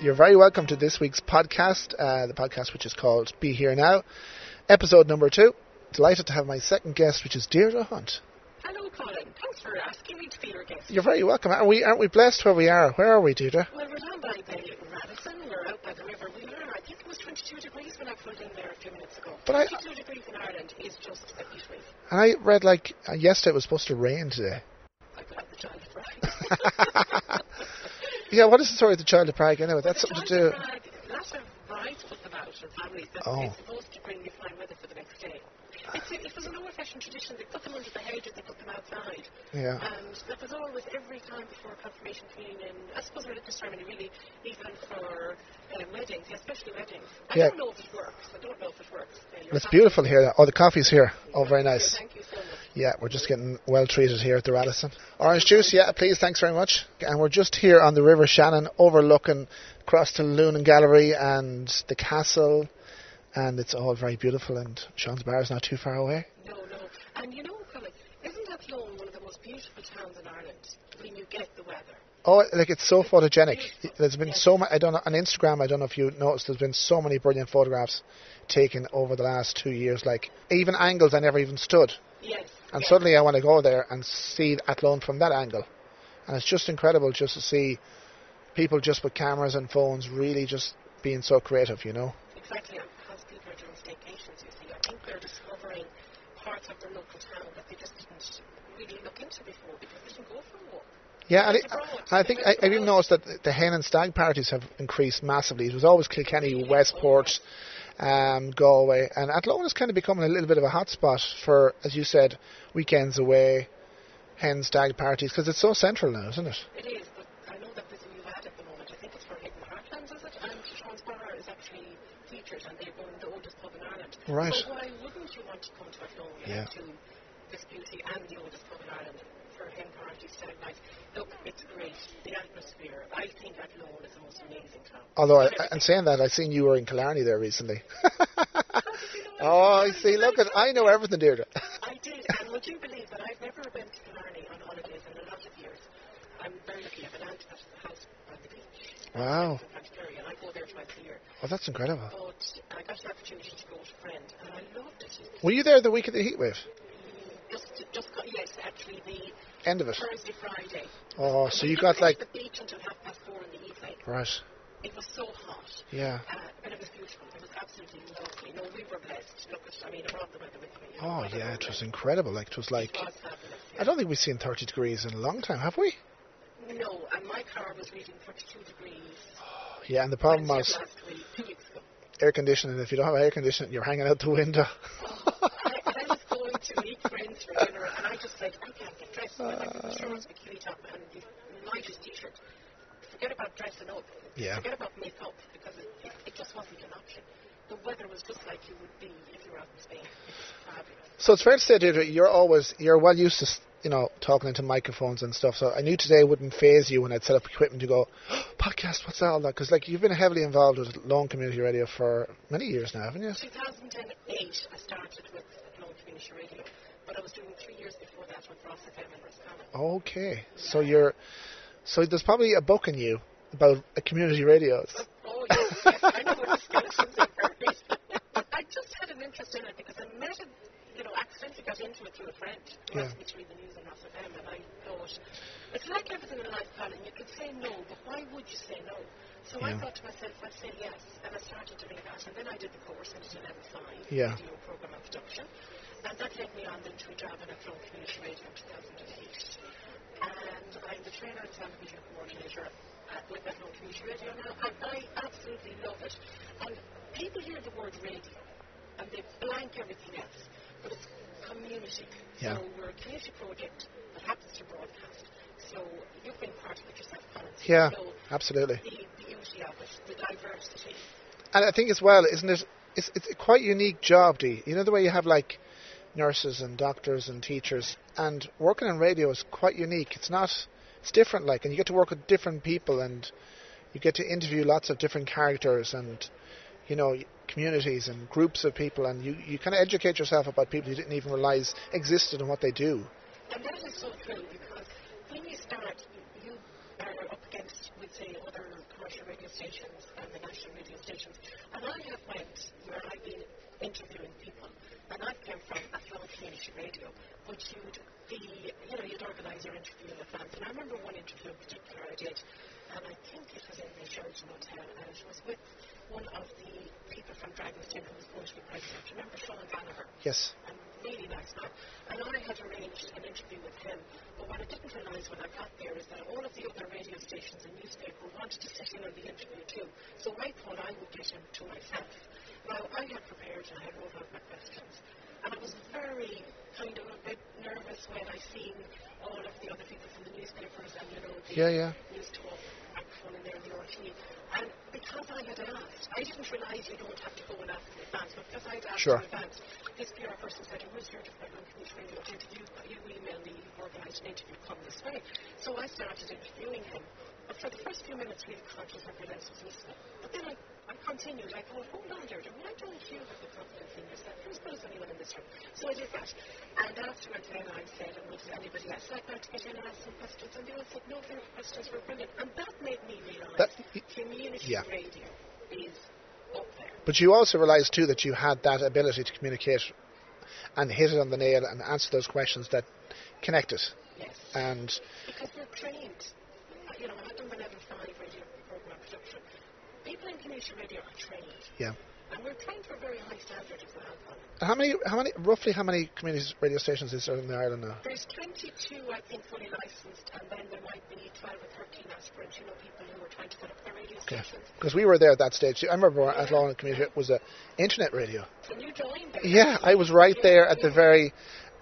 you're very welcome to this week's podcast, uh, the podcast which is called Be Here Now, episode number two. Delighted to have my second guest, which is Deirdre Hunt. Hello, Colin. Thanks for asking me to be your guest. You're very welcome. Aren't we, aren't we blessed where we are? Where are we, Deirdre? Well, we're down by the Radisson. We're out by the river. We are, I think it was 22 degrees when I pulled in there a few minutes ago. But I- 22 degrees in Ireland is just a wave. And I read like uh, yesterday it was supposed to rain today. I have the child Prague. Yeah, what is the story of the Child of Prague anyway? That's something to do. Prague, lots of brides put them out and families that Oh. it's supposed to bring you fine weather for the next day. It's a, it was an old-fashioned tradition. They put them under the hedge and they put them outside. Yeah. And that was always every time before a confirmation communion, I suppose religious ceremony really, even for um, weddings, yeah, especially weddings. I Yeah. don't know if it works. I don't know if it works. Uh, It's beautiful here. Oh, the coffee's here. Oh, very nice. Thank you so much. Yeah, we're just getting well treated here at the Radisson. Orange juice, yeah, please, thanks very much. And we're just here on the River Shannon, overlooking across to Luan Gallery and the castle, and it's all very beautiful. And Sean's Bar is not too far away. No, no. And you know, Colin, isn't Athlone one of the most beautiful towns in Ireland when you get the weather? Oh, like it's so photogenic. There's been so much. I don't know on Instagram. I don't know if you noticed. There's been so many brilliant photographs taken over the last two years. Like even angles I never even stood. Yes. And yes. suddenly I want to go there and see Athlone from that angle. And it's just incredible just to see people just with cameras and phones really just being so creative, you know. Exactly, and because people are doing staycations, you see, I think they're discovering parts of their local town that they just didn't really look into before because they didn't go for a walk. Yeah, and, it. I think I, I've even noticed that the hen and stag parties have increased massively. It was always Kilkenny, Westport, um, Galway, and Athlone is kind of becoming a little bit of a hotspot for, as you said, weekends away, hen stag parties because it's so central now, isn't it? It is, but I know that there's a new ad at the moment. I think it's for Hidden Heartlands, is it? And Sean's Bar is actually featured, and they run the oldest pub in Ireland. Right. So why wouldn't you want to come to Athlone Yeah. to this beauty and the oldest pub in Ireland for hen parties, stag nights? Look, it's great. The atmosphere. I think Athlone is the most amazing town. Although, I, and saying that, I seen you were in Killarney there recently. You know oh, I see. Look at, I know everything, Deirdre. I did, and would you believe that I've never been to Killarney on holidays in a lot of years? I'm very lucky. I have an aunt that has a house by the beach. Wow. And I go there twice a year. Oh, that's incredible. But I got an opportunity to go a friend, and I loved it. Were you there the week of the heat wave? Just, just got, yes, actually the End of it. Thursday, Friday. Oh, so you got like the beach until half past four in the evening. right. It was so hot. Yeah. Uh, but it was beautiful. It was absolutely lovely. No, we were blessed. Look at, I mean, I brought the weather with me. you know, Oh yeah, it was incredible. Like it was like It was fabulous. I don't think we've seen 30 degrees in a long time, have we? No, and my car was reading 32 degrees. Yeah, and the problem was of last week, two weeks ago. Air conditioning. If you don't have air conditioning, you're hanging out the window. I, I was going to meet friends for dinner, and I just said, I can't get dressed. I went with the uh. shorts, bikini top, and the lightest t-shirt. Forget about dressing up. Yeah. Forget about makeup, because it, it, it just wasn't an option. The weather was just like you would be if you were out in Spain. So it's fair to say, Deirdre, you're always you're well used to you know talking into microphones and stuff. So I knew today wouldn't phase you when I'd set up equipment to go podcast. What's that all that? Because like you've been heavily involved with Lone Community Radio for many years now, haven't you? 2008, I started with Athlone Community Radio, but I was doing three years before that with Ross FM in Roscommon. Okay, so you're so there's probably a book in you about a community radio. Oh, yes, yes, I know the skeletons are. I just had an interest in it because I met it, you know, accidentally got into it through a friend who Yeah. asked me to read the news on Ross FM, and I thought, it's like everything in life, Colin, you could say no, but why would you say no? So I thought to myself, I'd say yes, and I started doing that, and then I did the course, I did a level 5, Yeah. video program and production, and that led me on to a job in Athlone Community Radio in 2008. And I'm the trainer and media coordinator at, with Athlone Community Radio now, and I absolutely love it. And people hear the word radio, and they blank everything else, but it's community. Yeah. So we're a community project that happens to broadcast. So you've been part of it yourself, Colin. so Yeah, you absolutely. the beauty of it, the diversity. And I think as well, isn't it? It's, it's a quite unique job, Dee. You know the way you have like nurses and doctors and teachers, and working in radio is quite unique. It's not. It's different, like, and you get to work with different people, and you get to interview lots of different characters, and you know communities and groups of people, and you you kind of educate yourself about people you didn't even realize existed and what they do. And that is so true because when you start, you, are up against with say other commercial radio stations and the national radio stations. And I have went where I've been interviewing people, and I've come from Athlone Community Radio, which you'd be, you know, you'd organise your interview in advance. And I remember one interview in particular I did, and I think it was in the Sheraton Hotel, and it was with one of the people from Dragons' Den who was going to be president. Remember Sean Gallagher? Yes. and really nice man. And I had arranged an interview with him. But what I didn't realise when I got there is that all of the other radio stations and newspaper wanted to sit in on the interview too. So I thought I would get him to myself. Now I had prepared and I had wrote out my questions. And I was very kind of a bit nervous when I seen all of the other people from the newspapers and you know the Yeah, yeah. Newstalk microphone in there in the RT. And because I had asked, I didn't realise you don't have to go and ask in advance, but because I'd asked Sure. in advance, this PR person said, who's here to find on Community Radio to interview? You email me, organised an interview, come this way. So I started interviewing him. But for the first few minutes, really conscious of else was listening. But then I, I continued. I thought, oh, hold on, Deirdre, why don't you have the confidence in yourself? Who's supposed anyone in this room? So I did that. And afterwards, then I said, and would anybody else like that to get in and ask some questions? And they all said, no, their questions were brilliant. And that made me realise That- community yeah. radio is up there. But you also realised too that you had that ability to communicate and hit it on the nail and answer those questions that connected. Yes. And Because we're trained. You know, I've done the level 5 radio program production. People in community radio are trained. yeah. And we're trained to a very high standard as well. How many? How many? Roughly, how many community radio stations is there in the Ireland now? There's 22, I think, fully licensed, and then there might be 12 or 13 aspirants, you know, people who are trying to set up their radio Okay. stations. Because we were there at that stage. I remember Athlone Community it was a internet radio. And you joined there. Yeah, I was right there at the very,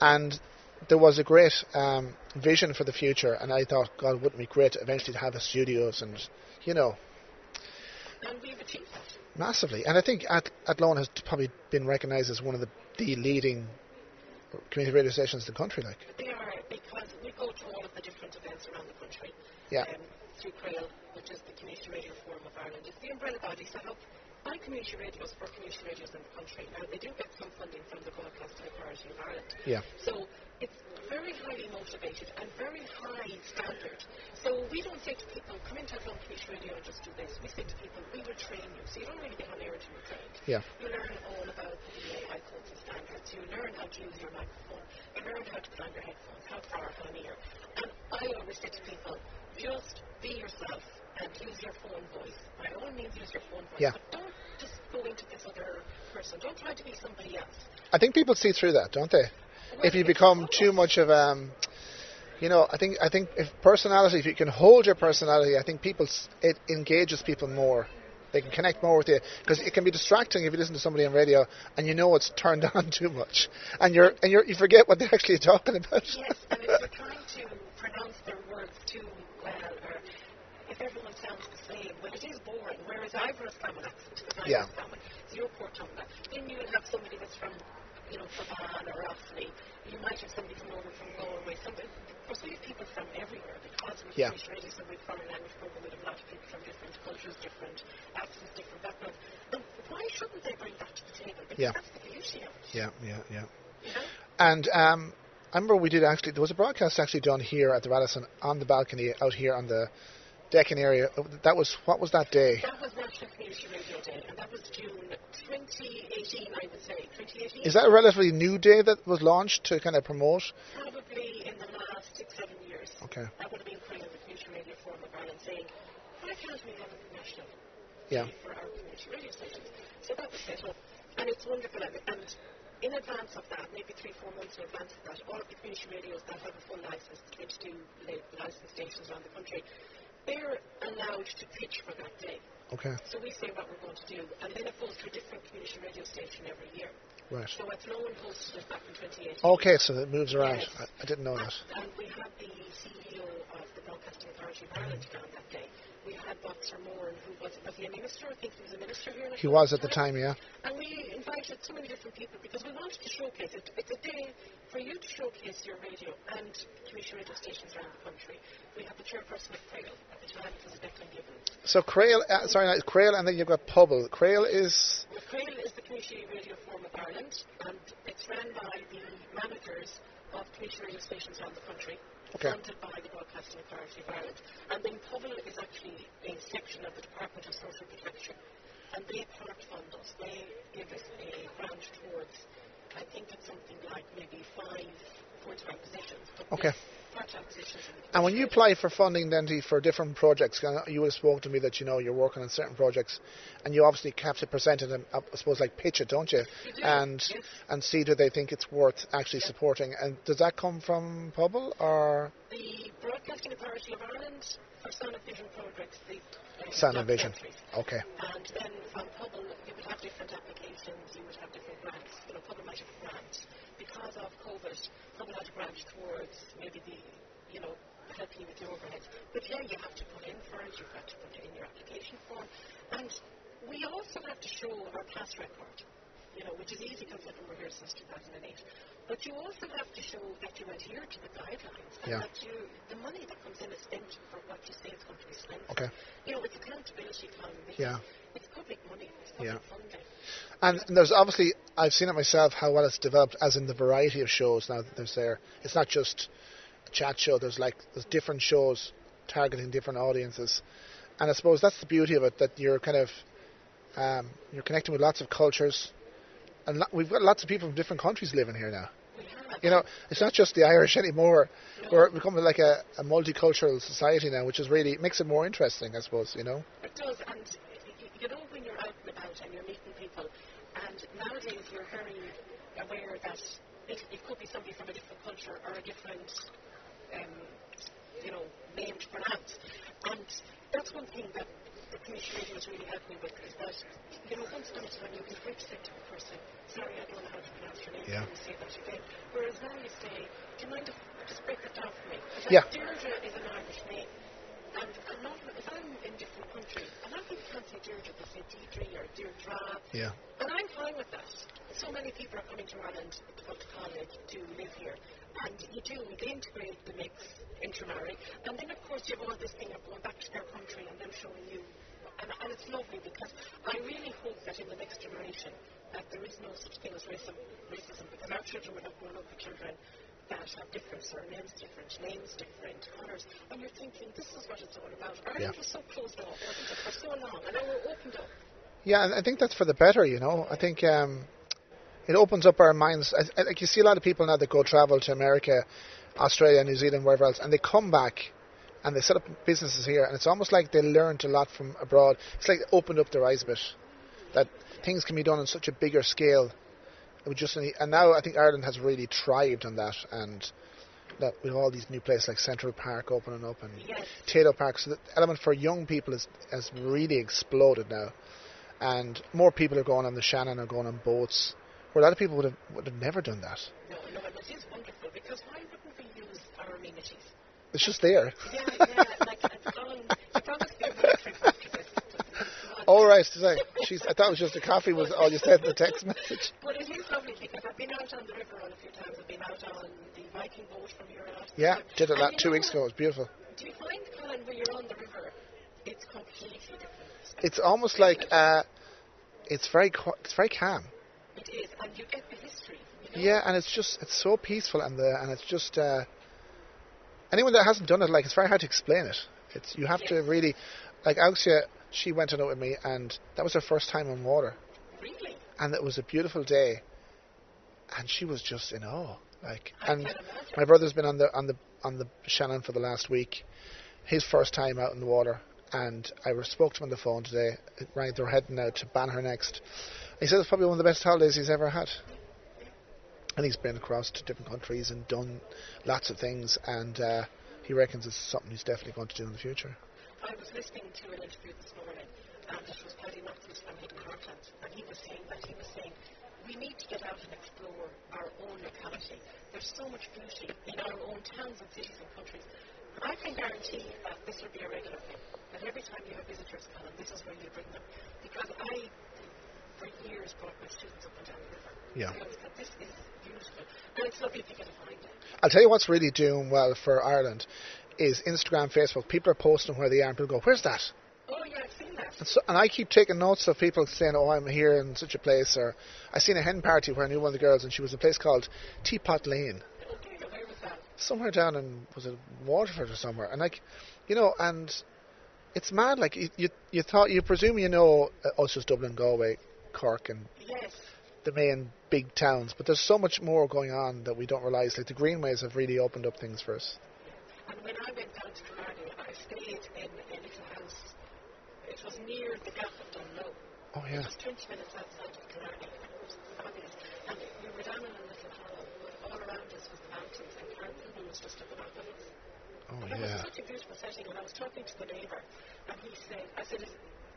and there was a great um, vision for the future. And I thought, God, wouldn't it be great eventually to have a studios and, you know, And we've achieved that. massively. And I think at Athlone has probably been recognised as one of the, the leading community radio stations in the country. Like, They are, because we go to all of the different events around the country. Yeah. Um, through CRAOL, which is the Community Radio Forum of Ireland. It's the umbrella body set up by community radios for community radios in the country. Now, they do get some funding from the Broadcasting Authority of Ireland. yeah, So it's very highly motivated and very high standard. So we don't say to people, come into Athlone Community Radio and just do this. We say to people, we will train you. So you don't really get on air until you're trained. yeah, You learn all about the BAI codes and standards. You learn how to use your microphone. You learn how to put on your headphones, how far, how near. And I always say to people, just be yourself and use your phone voice. By all means, use your phone voice. Yeah. But don't just go into this other person. Don't try to be somebody else. I think people see through that, don't they? If you become too much of um, you know, I think I think if personality, if you can hold your personality, I think people it engages people more. They can connect more with you because it can be distracting if you listen to somebody on radio and you know it's turned on too much, and you're and you're, you forget what they're actually talking about. Yes, and if you're trying to pronounce their words too well, or if everyone sounds the same, well, it is boring. Whereas I've a common accent, Yeah. common. So you're Port Tonga. Then you will have somebody that's from, you know, Cavan or Offaly. You might have somebody from over from Galway. Somebody, of course, we have people from everywhere because we're Yeah. British radio, so we're foreign language program. We have a lot of people from different cultures, different accents, different backgrounds. And why shouldn't they bring that to the table? Because Yeah. that's the beauty of it. yeah, yeah, yeah. You know? And um, I remember we did actually. There was a broadcast actually done here at the Radisson on the balcony out here on the decking area. That was what was that day? That was National Community Radio Day, and that was June 2018, I would say. 2018? Is that a relatively new day that was launched to kind of promote? Probably in the last six, seven years. Okay. That would have been of the Community Radio Forum of Ireland saying, why can't we have a national Yeah. for our community radio stations? So that was set up, and it's wonderful. And, and in advance of that, maybe three, four months in advance of that, all of the community radios that have a full license, the 22 li- licensed stations around the country, they're allowed to pitch for that day. Okay. So we say what we're going to do, and then it goes to a different community radio station every year. Right. So Athlone hosted it back in 2018. Okay, so it moves around. Yes. I, I didn't know that. And we had the CEO of the Broadcasting Authority of Ireland down that day. We had Boxer Moran, who was, was he a minister? I think he was a minister here. He was at the time, yeah. And we invited so many different people because we wanted to showcase it. It's a day for you to showcase your radio and community radio stations around the country. We had the chairperson of CRAOL at the time, it was Declan Gibbons. So Craol, uh, sorry, not Craol, and then you've got Pobal. Craol is Well, CRAOL is the Community Radio Forum of Ireland, and it's run by the managers of community radio stations around the country. Funded by the Broadcasting Authority of Ireland. And then Pobal is actually a section of the Department of Social Protection. And they part fund us. They give us a grant towards, I think it's something like maybe five positions. Okay. there's Part-time positions. in the And when you apply for funding then for different projects, you would have spoken to me that you know you're working on certain projects, and you obviously have to present it and uh, I suppose like pitch it, don't you? You do, And yes. and see do they think it's worth actually supporting. And does that come from Pobal or The Broadcasting Authority of Ireland for Sound Vision projects, the uh, Sound and Vision? Okay. And then from Pobal, you would have different applications, you would have different grants. You know, Pobal might have a grant. Because of COVID, Pobal had a grant towards maybe the, you know, helping with your overheads. But yeah, you have to put in for it, you've got to put it in your application form. And we also have to show our past record, you know, which is easy considering we're here since 2008. But you also have to show that you adhere to the guidelines and Yeah. that you, the money that comes in is spent for what you say it's going to be spent. Okay. You know, it's accountability. It's, Yeah. it's public money. It's public Yeah. funding. And there's obviously I've seen it myself how well it's developed as in the variety of shows now that there's there. It's not just chat show. There's like there's different shows targeting different audiences, and I suppose that's the beauty of it that you're kind of um, you're connecting with lots of cultures, and lo- we've got lots of people from different countries living here now. You know, it's not just the Irish anymore. We're becoming like a, a multicultural society now, which is really makes it more interesting, I suppose. You know. It does, and you know when you're out and about and you're meeting people, and nowadays you're very aware that it, it could be somebody from a different culture or a different, um, you know, name to pronounce. And that's one thing that the commission has really helped me with is that, you know, once a time you could reach out to a person, sorry, I don't know how to pronounce your name, Yeah. can you say that again? Whereas now you say, do you mind if just break it down for me? Because Yeah. Deirdre is an Irish name. And I'm not, if I'm in different countries, a lot of people can't say Deirdre, they say Deidre or Deirdre. Yeah. And I'm fine with that. So many people are coming to Ireland to go to college to live here. And you do, they integrate the mix, intermarry. And then, of course, you have all this thing of going back to their country and them showing you. And, and it's lovely because I really hope that in the next generation that there is no such thing as racism, racism because our children will have grown up with children that have different surnames, different names, different colours. And you're thinking, this is what it's all about. Ireland Yeah. was so closed off, wasn't it, for so long. And now we're opened up. Yeah, and I think that's for the better. You know, I think um, it opens up our minds. I, I, like you see a lot of people now that go travel to America, Australia, New Zealand, wherever else, and they come back and they set up businesses here, and it's almost like they learned a lot from abroad. It's like it opened up their eyes a bit that things can be done on such a bigger scale. We just need, and now I think Ireland has really thrived on that, and that with all these new places like Central Park opening up and Yes. Tayto Park, so the element for young people is, has really exploded now, and more people are going on the Shannon or going on boats, where a lot of people would have would have never done that. No, no, and it is wonderful because why wouldn't we use our amenities? It's just there. Yeah, yeah, like it's gone. You promised me a military after this. All right, today. She's. I thought it was just a coffee. Was all you said in the text message? But it is lovely because I've been out on the river on a few times. I've been out on the Viking boat from here out. Yeah, did it that two weeks ago. It was beautiful. Do you find, Colin, when you're on the river, it's completely different? It's almost like uh, it's very qu- it's very calm. It is, and you get the history. You know? Yeah, and it's just it's so peaceful and the and it's just uh, anyone that hasn't done it like it's very hard to explain it. It's you have to really like Auxia. She went on it with me, and that was her first time on water, Really? and it was a beautiful day, and she was just in awe. Like, I and my brother's been on the on the on the Shannon for the last week, his first time out in the water, and I spoke to him on the phone today. Right, they're heading out to Banagher next. He said it's probably one of the best holidays he's ever had. And he's been across to different countries and done lots of things, and uh, he reckons it's something he's definitely going to do in the future. I was listening to an interview this morning, and it was Paddy Mathews from Hidden Heartland, and he was saying that he was saying we need to get out and explore our own locality. There's so much beauty in our own towns and cities and countries. I can guarantee that this will be a regular thing. That every time you have visitors come, this is where you bring them. Because I, for years, brought my students up and down the river. Yeah. Because this is beautiful, and it's lovely if you get find it. I'll tell you what's really doing well for Ireland is Instagram, Facebook. People are posting where they are, and people go, "Where's that?" Oh yeah, I've seen that. And, so, and I keep taking notes of people saying, "Oh, I'm here in such a place," or I seen a hen party where I knew one of the girls, and she was in a place called Teapot Lane. Okay, where was that? somewhere down in was it Waterford or somewhere, and like, you know, and it's mad. Like you, you, you thought you presume you know uh, us as Dublin, Galway, Cork, and Yes. the main big towns, but there's so much more going on that we don't realise. Like the greenways have really opened up things for us. And when I went down to Killarney, I stayed in a little house. It was near the Gap of Dunloe. Oh yeah, Just 20 minutes outside of Killarney. and It was fabulous. And we were down in a little hollow, all around us was the mountains, and Carrickfergus was just up above us. oh And yeah. was such a beautiful setting. And I was talking to the neighbour, and he said, I said, "Is-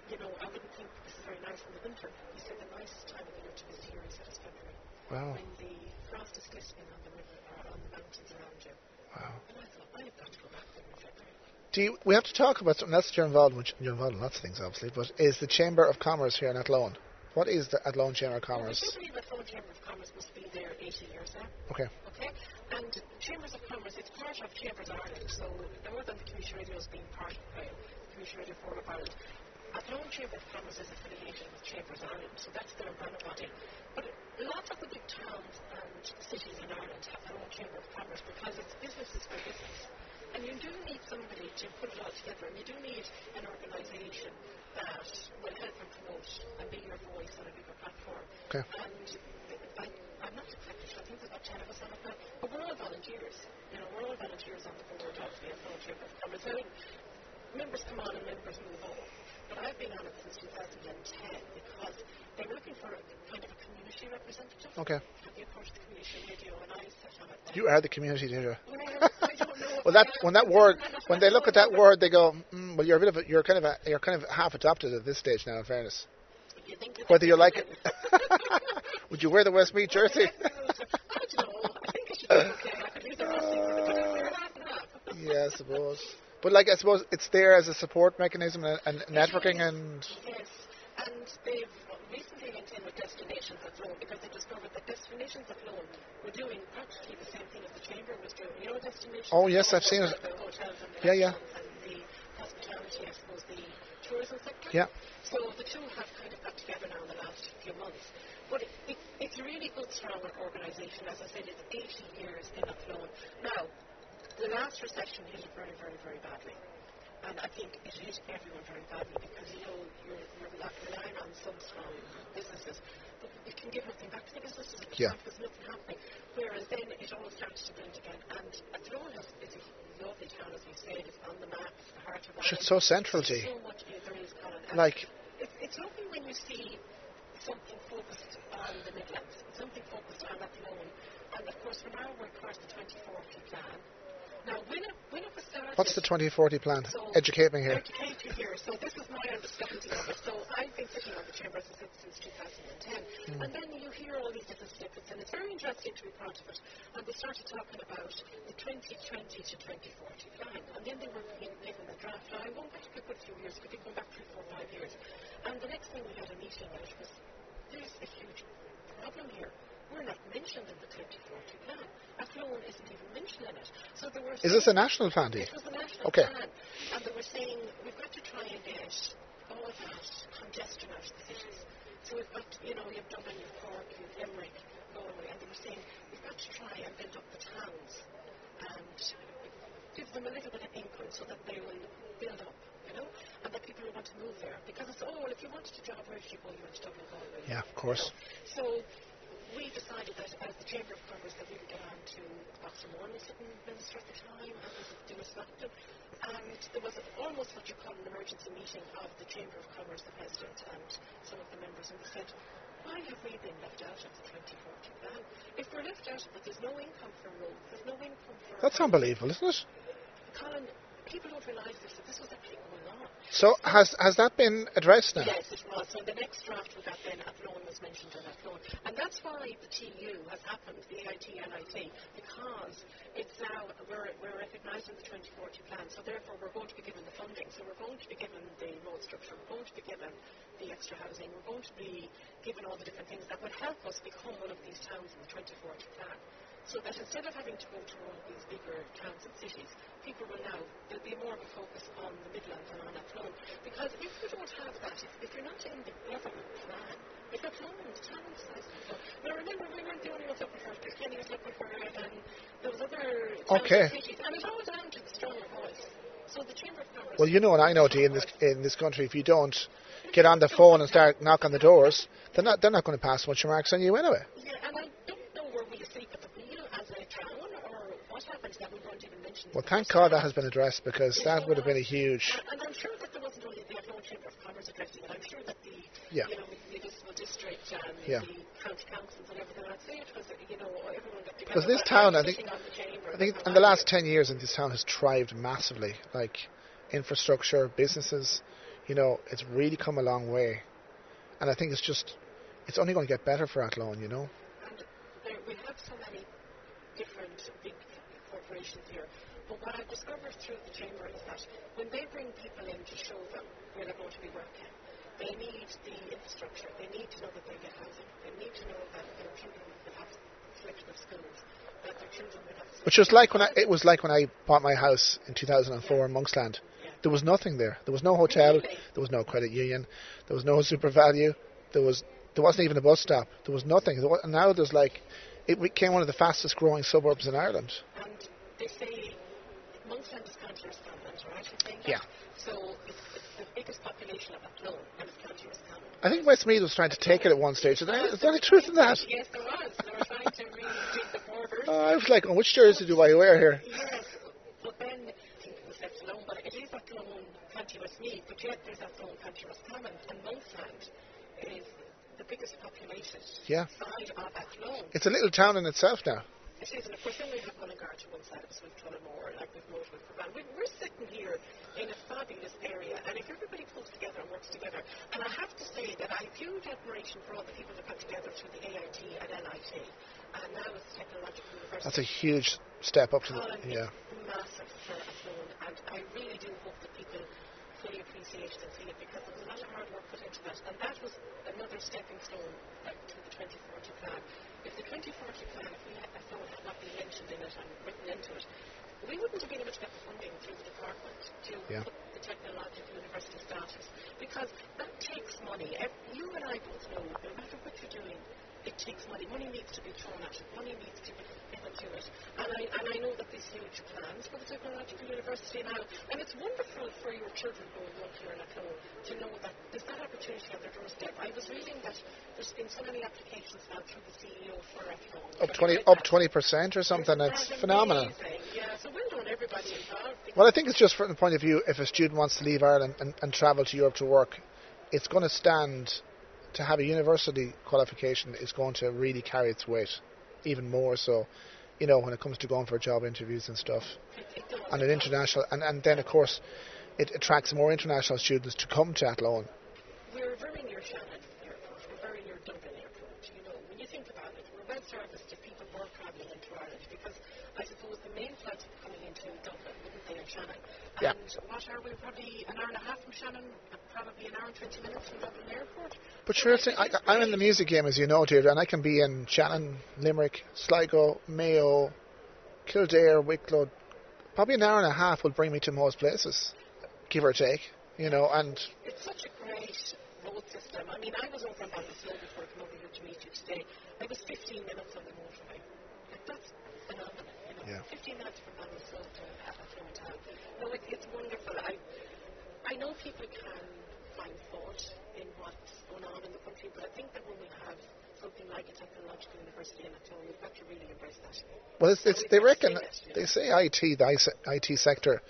you know, I wouldn't think this is very nice in the winter. He said, the nicest time of the year to visit here, he said, is February, Wow, when the frost is glistening on the river, or on the mountains around you. wow. And I thought, I've got to go back there in February. Do you, we have to talk about something else that you're involved in, which you're involved in lots of things obviously, but is the Chamber of Commerce here in Athlone. What is the Athlone Chamber of Well, Commerce? the Chamber of Athlone Chamber of Commerce must be there 80 years now. Okay. Okay? And Chambers of Commerce, it's part of Chambers Ireland, so more than the Community Radio is being part of uh, Community Radio Forum of Ireland. Athlone Chamber of Commerce is affiliated with Chambers Ireland, so that's their umbrella body. But lots of the big towns and cities in Ireland have their own Chamber of Commerce because it's businesses for business. And you do need somebody to put it all together, and you do need an organisation that will help and promote and be your voice on a bigger platform. Okay. And I, I'm not exactly sure, I think there's about 10 of us on it now, but we're all volunteers. You know, we're all volunteers on the board of the Chamber of Commerce. I mean, members come on and members move on. But I've been on it since 2010 because they were looking for a kind of a community representative. Okay. And they approached the community radio and I sat on it. You are the community leader. Well, I don't know if Well, that when that word, when they look at that word, they go, mm, "Well, you're a bit of a, you're kind of a, you're kind of half adopted at this stage now." In fairness, You think whether you like it, would you wear the Westmeath jersey? don't know. I think I should be okay. I could a wrestling but if we're half and yeah, I suppose. But like, I suppose it's there as a support mechanism and, and networking and Yes, and they've recently went in with Destinations Athlone because they discovered that Destinations at Loan were doing practically the same thing as the Chamber was doing. You know, Destinations. Oh, yes, I've seen it. The hotels and the Yeah, yeah. and the hospitality, I suppose, the tourism sector. Yeah. So the two have kind of got together now in the last few months. But it, it, it's a really good, strong organisation. As I said, it's 80 years in Athlone. The last recession hit it very, very, very badly. And I think it hit everyone very badly because, you know, you're, you're rely- relying on some strong businesses. But you can give nothing back to the businesses at the Yeah. because nothing happening. Whereas then it all started to build again. And Athlone is, is a lovely town, as we said. It's on the map. It's the heart of Ireland. it's so central to so much there is, Colin. And Like, it's, it's lovely when you see something focused on the Midlands, something focused on Athlone. And of course, for now, we're of the 2040 plan. Now, when it, when it started... what's the 2040 plan? So, Educate me here. Educate you here. So this is my understanding of it. So I've been sitting on the Chamber, as I said, since 2010. Hmm. And then you hear all these different snippets, and it's very interesting to be part of it. And they started talking about the 2020 to 2040 plan. And then they were being given the draft. Now, I won't back a good few years, but they go back three, four, five years. And the next thing we had a meeting out was, there's a huge problem here. We're not mentioned in the 2040 plan. Athlone isn't even mentioned in it. So Is this a national plan, you? it was a national Okay. plan, and they were saying we've got to try and get all of that congestion out of the cities. So we've got, you know, you've Dublin, you've Cork, you've Limerick, Galway, and they were saying we've got to try and build up the towns and give them a little bit of income so that they will build up, you know, and that people will want to move there. Because it's, oh, well, if you wanted a job, where did you go? You went to Dublin, Galway. Yeah, of course. So we decided that as the Chamber of Commerce that we would get on to Boxer Moran was sitting minister at the time and was. And there was almost what you call an emergency meeting of the Chamber of Commerce, the President and some of the members, and we said, why have we been left out of the 2040 plan? If we're left out of it, there's no income for roads, there's no income for... That's unbelievable, isn't it? Colin, people don't realise this, that this was actually going on. So has has that been addressed now? Yes, it was. So the next draft we got then, Athlone was mentioned in Athlone. And that's why the TU has happened, the AIT NIT, because it's now, we're, we're recognised in the 2040 plan, so therefore we're going to be given the funding. So we're going to be given the road structure, we're going to be given the extra housing, we're going to be given all the different things that would help us become one of these towns in the 2040 plan. So that instead of having to go to all these bigger towns and cities, people will now, there'll be more of a focus on the Midlands and on Athlone. Because if you don't have that, if, if you're not in the government plan, if Athlone, town size Now remember, we weren't the only ones looking for it. Kilkenny was looking for it, and there was other towns Okay. and cities. And it's all down to the stronger voice. So the Chamber of Commerce... Well, you know, and I know, Dee, in this in this country, if you don't get on the phone and start knocking on the doors, they're not they're not going to pass much remarks on you anyway. Yeah, and I don't know were we asleep at the wheel as a town, or what happened that we weren't even mentioned. Well, thank God that has been addressed because that would have been a huge. And I'm sure that there wasn't only the Athlone Chamber of Commerce addressing it. I'm sure that the Yeah. you know the municipal district and Yeah. the county councils and everything. It was you know everyone got. Because this town, I think- the I think in the last ten years, this town has thrived massively. Like infrastructure, businesses, you know, it's really come a long way, and I think it's just it's only going to get better for Athlone, you know. And there, we have so many different big corporations here. But what I've discovered through the chamber is that when they bring people in to show them where they're going to be working, they need the infrastructure. They need to know that they get housing. They need to know that their children will have selection of schools. That their children will have. Which was like when I, it was like when I bought my house in 2004 in Monksland. There was nothing there. There was no hotel. Really? There was no credit union. There was no SuperValu. There was there wasn't even a bus stop. There was nothing. There was, and now there's like it became one of the fastest growing suburbs in Ireland. And they say Monksland is right? That? Yeah. So it's, it's the biggest population of Athlone, and it's County Roscommon. I think Westmeath was trying to take it at one stage. Is there, is there any truth in that? Yes, there was. They were trying to rejig the borders. Uh, I was like, oh, which jersey do I wear here? Yes, but then I think it was. But it is Athlone County Westmeath, but yet there's Athlone County Roscommon, and Monksland is the biggest populated Yeah. side of Athlone. It's a little town in itself now. It is, and of course then we have Mullingar to one side of us with Tullamore, like with Motor with Cavan. We, we're sitting here in a fabulous area, and if everybody pulls together and works together, and I have to say that I have for all the people that got together through the AIT and NIT, and now it's Technological University. That's a huge step up to the oh, Colin, yeah. Massive for Athlone, and I really do hope that people fully appreciate it and see it because there was a lot of hard work put into that, and that was another stepping stone to the 2040 plan. If the 2040 plan, if we had Athlone had not been mentioned in it and written into it, we wouldn't have been able to get the funding through the department to Yeah. put the technological university status because that takes money. Ev- You and I know, no matter what you're doing, it takes money. Money needs to be thrown at it. Money needs to be given to it. And I, and I know that there's huge plans for the technological university now. And it's wonderful for your children who up here in Athlone to know that there's that opportunity on their doorstep. I was reading that there's been so many applications now through the CAO for Athlone. Up twenty up twenty percent or something. That's It's phenomenal. Yeah, so well done everybody involved. Well, I think it's just from the point of view if a student wants to leave Ireland and, and travel to Europe to work, it's going to stand to have a university qualification is going to really carry its weight, even more so, you know, when it comes to going for job interviews and stuff. And an international, and, and then of course, it attracts more international students to come to Athlone. We're very near Shannon Airport. Dublin Airport. You know, when you think about it, we're well serviced if people were travelling into Ireland because I suppose the main flights are coming into Dublin, wouldn't they, and Shannon? Yeah. And what are we? Probably an hour and a half from Shannon, probably an hour and 20 minutes from Dublin Airport. But sure, it's, I, I'm in the music game, as you know, Deirdre, and I can be in Shannon, Limerick, Sligo, Mayo, Kildare, Wicklow. Probably an hour and a half will bring me to most places, give or take. You know, and It's such a great road system. I mean, I was over on Ballinasloe before I came over here to meet you today. I was 15 minutes on the motorway. Like, that's phenomenal. You know, Yeah. 15 minutes from Ballinasloe to Athlone town. No, it, it's wonderful. I, I know people can find fault in what's going on in the country, but I think that when we have something like a technological university in Athlone, we've got to really embrace that. well, it's, it's, they reckon We've got to it, you they say IT the IT sector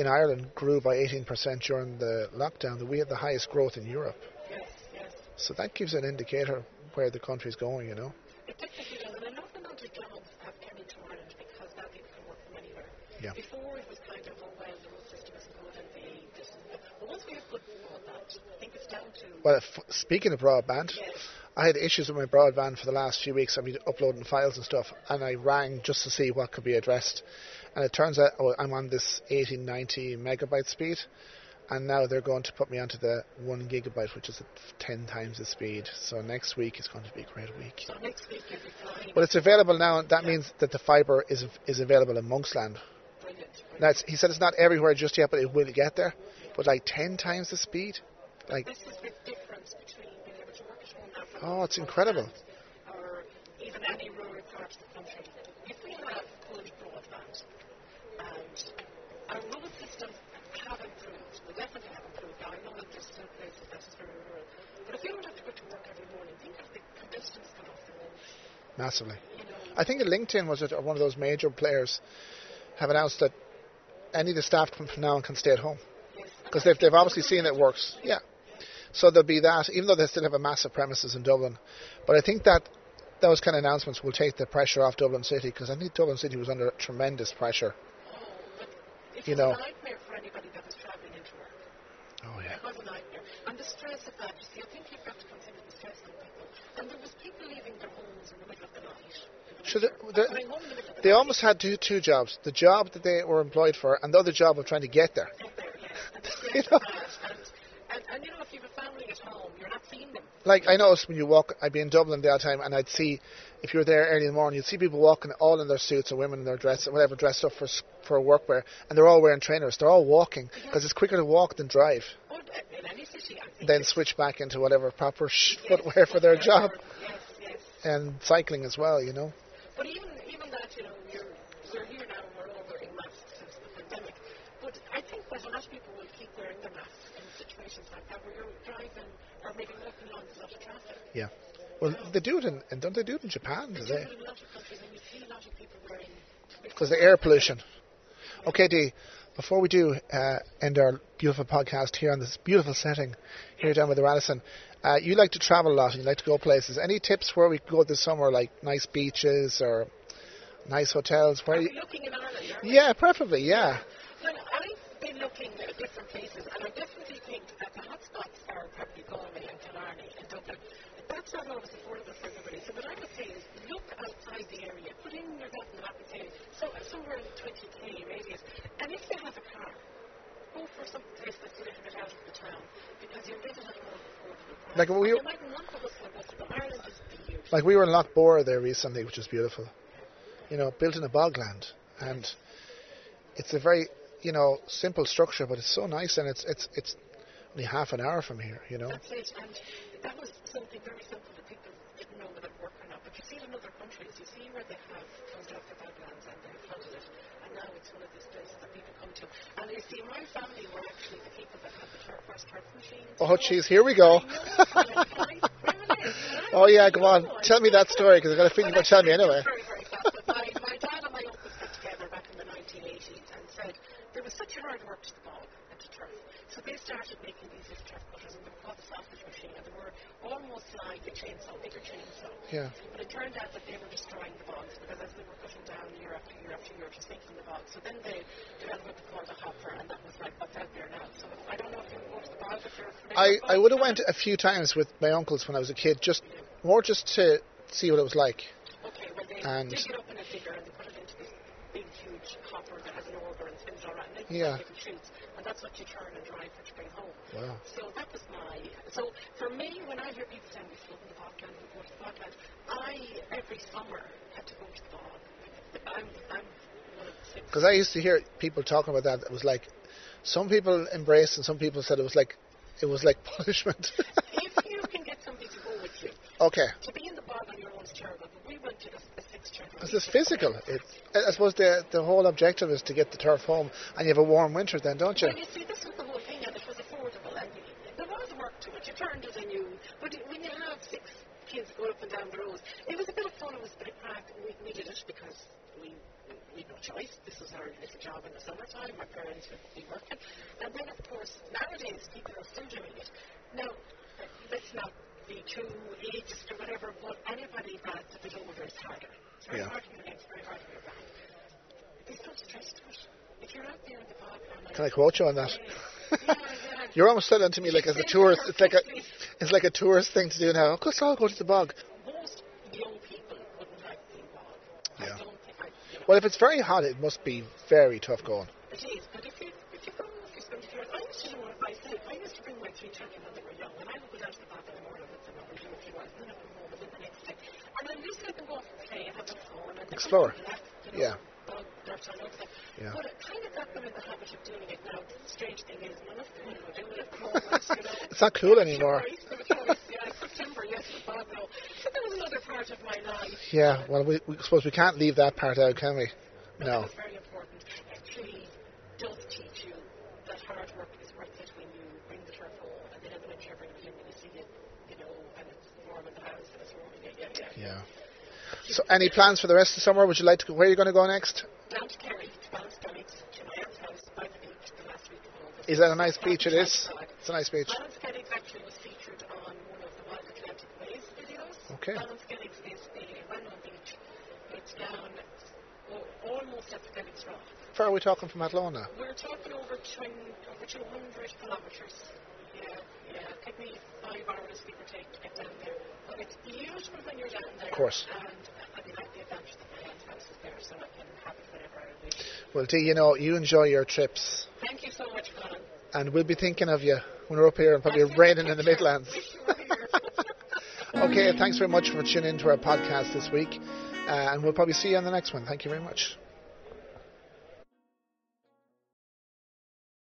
in Ireland grew by 18% during the lockdown. That we had the highest growth in Europe. Yes, yes. So that gives an indicator where the country's going. You know. It definitely does, and an awful amount of jobs have come into Ireland because now people can work from anywhere. Yeah. Before it was kind of, well, the system isn't good and the this and that. But once we have good broadband, I think it's down to Well, f- speaking of broadband, yes, I had issues with my broadband for the last few weeks. I've been uploading files and stuff, and I rang just to see what could be addressed. And it turns out oh, I'm on this 80, 90 megabyte speed, and now they're going to put me onto the one gigabyte, which is ten times the speed. So next week is going to be a great week. So next week you'll be flying. But it's available now, and that means that the fibre is is available in Monksland. Now he said it's not everywhere just yet, but it will get there. But like ten times the speed, like This is the difference between being able to work at home now from Oh, it's incredible. or even any rural part of the country. If we have good broadband and our road systems have improved, they definitely have improved. Now, I know that there's still places that is very rural. But if you would have to go to work every morning, think of the congestions cut off the road. massively. You know, I think that LinkedIn was one of those major players have announced that any of the staff from now on can stay at home because they've they've obviously seen it works. Yeah. So there'll be that, even though they still have a massive premises in Dublin. But I think that those kind of announcements will take the pressure off Dublin City because I think Dublin City was under tremendous pressure. It You know. a nightmare for anybody that was travelling into work. Oh yeah. It was a nightmare. And the stress of that, you see, I think you've got to consider the stress on people. And there was people leaving their homes in the middle of. So the, the, Coming home in the middle of the they almost had two two jobs: the job that they were employed for, and the other job of trying to get there. Get there, yes. And the You know. And, and, and you know, if you have a family at home, you're not seeing them. Like I noticed when you walk, I'd be in Dublin the other time, and I'd see if you were there early in the morning, you'd see people walking all in their suits, or women in their dress, whatever, dressed up for for workwear, and they're all wearing trainers. They're all walking because it's quicker to walk than drive. Oh, in any city, I think. Then switch back into whatever proper sh- footwear for their job, Yes, yes. and cycling as well. You know. But even even that, you know, you're we're here now and we're all wearing masks since the pandemic. But I think that a lot of people will keep wearing their masks in situations like that where you're driving or maybe walking along a lot of traffic. Yeah. Well, they do it in, and don't they do it in Japan? Do They do they? it in a lot of countries and you see a lot of people wearing Because the air pollution. Okay, Dee. Before we do uh, end our beautiful podcast here on this beautiful setting here down with the Radisson, uh, you like to travel a lot and you like to go places. Any tips where we could go this summer, like nice beaches or nice hotels? Where? Are You, looking in Ireland? Are we? yeah, preferably. Yeah. Well, I've been looking at different places, and I definitely think that the hotspots are probably Galway and Killarney and Dublin. That's not always affordable for everybody. So what I would say is look outside the area, put in your map and map and say so, somewhere in 20k radius. And if you have a car, go for some place that's a little bit out of the town because you'll get a more affordable price. Like we- you mightn't want the hustle and bustle, but Ireland is. Like we were in Lough Boora there recently, which is beautiful. You know, built in a bogland, and it's a very you know simple structure, but it's so nice, and it's it's it's only half an hour from here. You know. That's it. And that was something very simple that people didn't know whether it worked or not. But you see it in other countries. You see where they have closed off the boglands and they've flooded it. And now it's one of these places that people come to. And you see, my family were actually the people that had the first turf machines. Oh, jeez, here we go. oh yeah, go on. Tell me that story because I've got a feeling you're going to tell me anyway. Very, very fast. But my, my dad and my uncle got together back in the 1980s and said there was such a hard work to the bog and to turf. So they started making these little turf cutters and they were called the sausage machine and they were almost like a chainsaw, bigger chainsaw. Yeah. But it turned out that they were destroying the bogs because as they were cutting down year after year after year, just making the bogs. So then they developed what they called a hopper and that was like what's out there now. So I don't know if you go to the bog if you're familiar I, I would have went a few times with my uncles when I was a kid, just more just to see what it was like. Okay, well they And- dig it up in a digger and they put it into this big, huge hopper that has an auger and spins it all around. And then you Yeah. have little and that's what you turn and drive for to bring home. Wow. So that was my. So for me, when I hear people saying we float in the bogland, we go to the bogland, I every summer had to go to the bog. I'm I'm one of the six. Because I used to hear people talking about that. It was like some people embraced and some people said it was like it was like punishment. if you can get somebody to go with you, okay. to be in the bog on your own is terrible. But we went to a, a six children. Because it's physical. It, I suppose the the whole objective is to get the turf home, and you have a warm winter then, don't you? Well, you see, this was the whole thing, and it was affordable, and there was work to it. You turned it and you, but when you have six kids going up and down the road, it was a bit of fun. It was a bit of crack. We, we did it because we we had no choice. This was our little job in the summertime. My parents would be working, and then of course nowadays people are still doing it. Now, be too ageist or whatever, but anybody that's a bit older is harder. It's very Yeah. hard on your legs, very hard on your back. There's no stress to it. If you're out there in the bog a Can I quote you on that? yeah, yeah. You're almost selling to me like as a tourist. It's like a it's like a tourist thing to do now. Of course, I'll go to the bog. Most young people wouldn't like being bog. Yeah. I don't think I, you know, Well, if it's very hot, it must be very tough going. That was another part of my life. Yeah, well, we, we suppose we can't leave that part out, can we? No. That was very important. Actually, does teach you that hard work is worth it when you bring the turf home, and then in the winter bring it in and you see it, you know, and it's warm in the house and it's warm. Yeah, yeah, yeah. Yeah. So, any plans for the rest of the summer? Would you like to? Where are you going to go next? Down to Kerry, to to my aunt's house by the beach the last week of August. Is that a nice beach? It is. It's a nice beach. Actually was featured on one of the Wild Atlantic Way's videos. Okay. Is a well-known beach. It's down almost at Skellig's Rock. How far are we talking from Athlone? We're talking over, twin, over 200 kilometres. Yeah, yeah. It took me five hours, give or take, get down there. But it's beautiful when you're down there. Of course. And I mean, I have the advantage that my aunt's house is there, so I can have it whenever I wish. Well, Dee, you know, you enjoy your trips, Thank you so much, Colin. and we'll be thinking of you when we're up here and probably raining in the Midlands. Wish you were here. Okay, thanks very much for tuning into our podcast this week, uh, and we'll probably see you on the next one. Thank you very much.